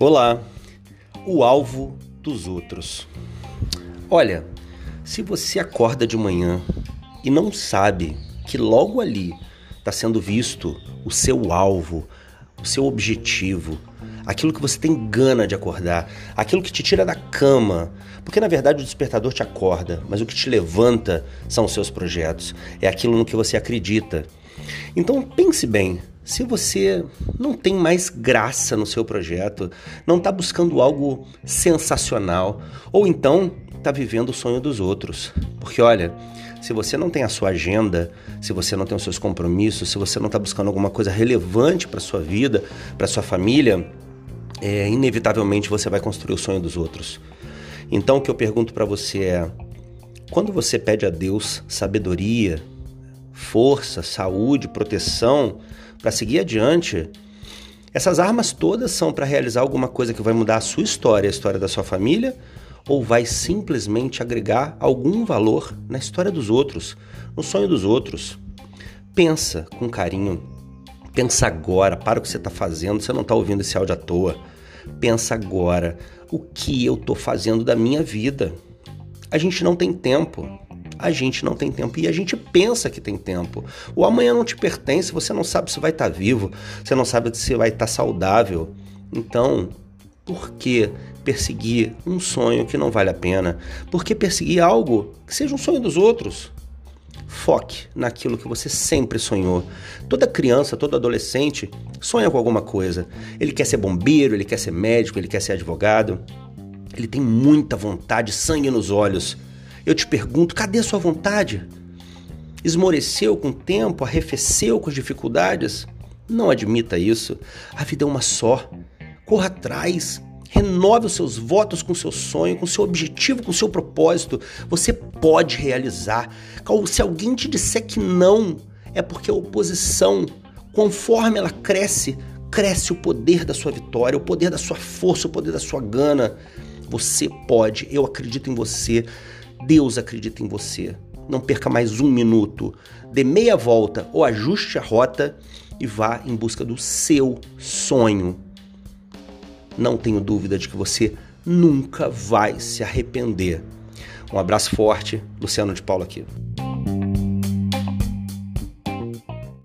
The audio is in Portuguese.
Olá, o alvo dos outros. Olha, se você acorda de manhã e não sabe que logo ali está sendo visto o seu alvo, o seu objetivo, aquilo que você tem gana de acordar, aquilo que te tira da cama, porque na verdade o despertador te acorda, mas o que te levanta são os seus projetos, é aquilo no que você acredita. Então pense bem, se você não tem mais graça no seu projeto, não está buscando algo sensacional, ou então está vivendo o sonho dos outros. Porque olha, se você não tem a sua agenda, se você não tem os seus compromissos, se você não está buscando alguma coisa relevante para sua vida, para sua família, é, inevitavelmente você vai construir o sonho dos outros. Então o que eu pergunto para você é: quando você pede a Deus sabedoria, força, saúde, proteção para seguir adiante, essas armas todas são para realizar alguma coisa que vai mudar a sua história, a história da sua família, ou vai simplesmente agregar algum valor na história dos outros, no sonho dos outros. Pensa com carinho. Pensa agora, para o que você está fazendo, você não está ouvindo esse áudio à toa. Pensa agora, o que eu estou fazendo da minha vida? A gente não tem tempo a gente não tem tempo e a gente pensa que tem tempo. O amanhã não te pertence, você não sabe se vai estar tá vivo, você não sabe se vai estar tá saudável. Então, por que perseguir um sonho que não vale a pena? Por que perseguir algo que seja um sonho dos outros? Foque naquilo que você sempre sonhou. Toda criança, todo adolescente sonha com alguma coisa. Ele quer ser bombeiro, ele quer ser médico, ele quer ser advogado. Ele tem muita vontade, sangue nos olhos. Eu te pergunto, cadê a sua vontade? Esmoreceu com o tempo, arrefeceu com as dificuldades? Não admita isso. A vida é uma só. Corra atrás. Renove os seus votos com seu sonho, com seu objetivo, com seu propósito. Você pode realizar. Se alguém te disser que não, é porque a oposição, conforme ela cresce, cresce o poder da sua vitória, o poder da sua força, o poder da sua gana. Você pode, eu acredito em você. Deus acredita em você. Não perca mais um minuto. Dê meia volta ou ajuste a rota e vá em busca do seu sonho. Não tenho dúvida de que você nunca vai se arrepender. Um abraço forte, Luciano de Paula aqui.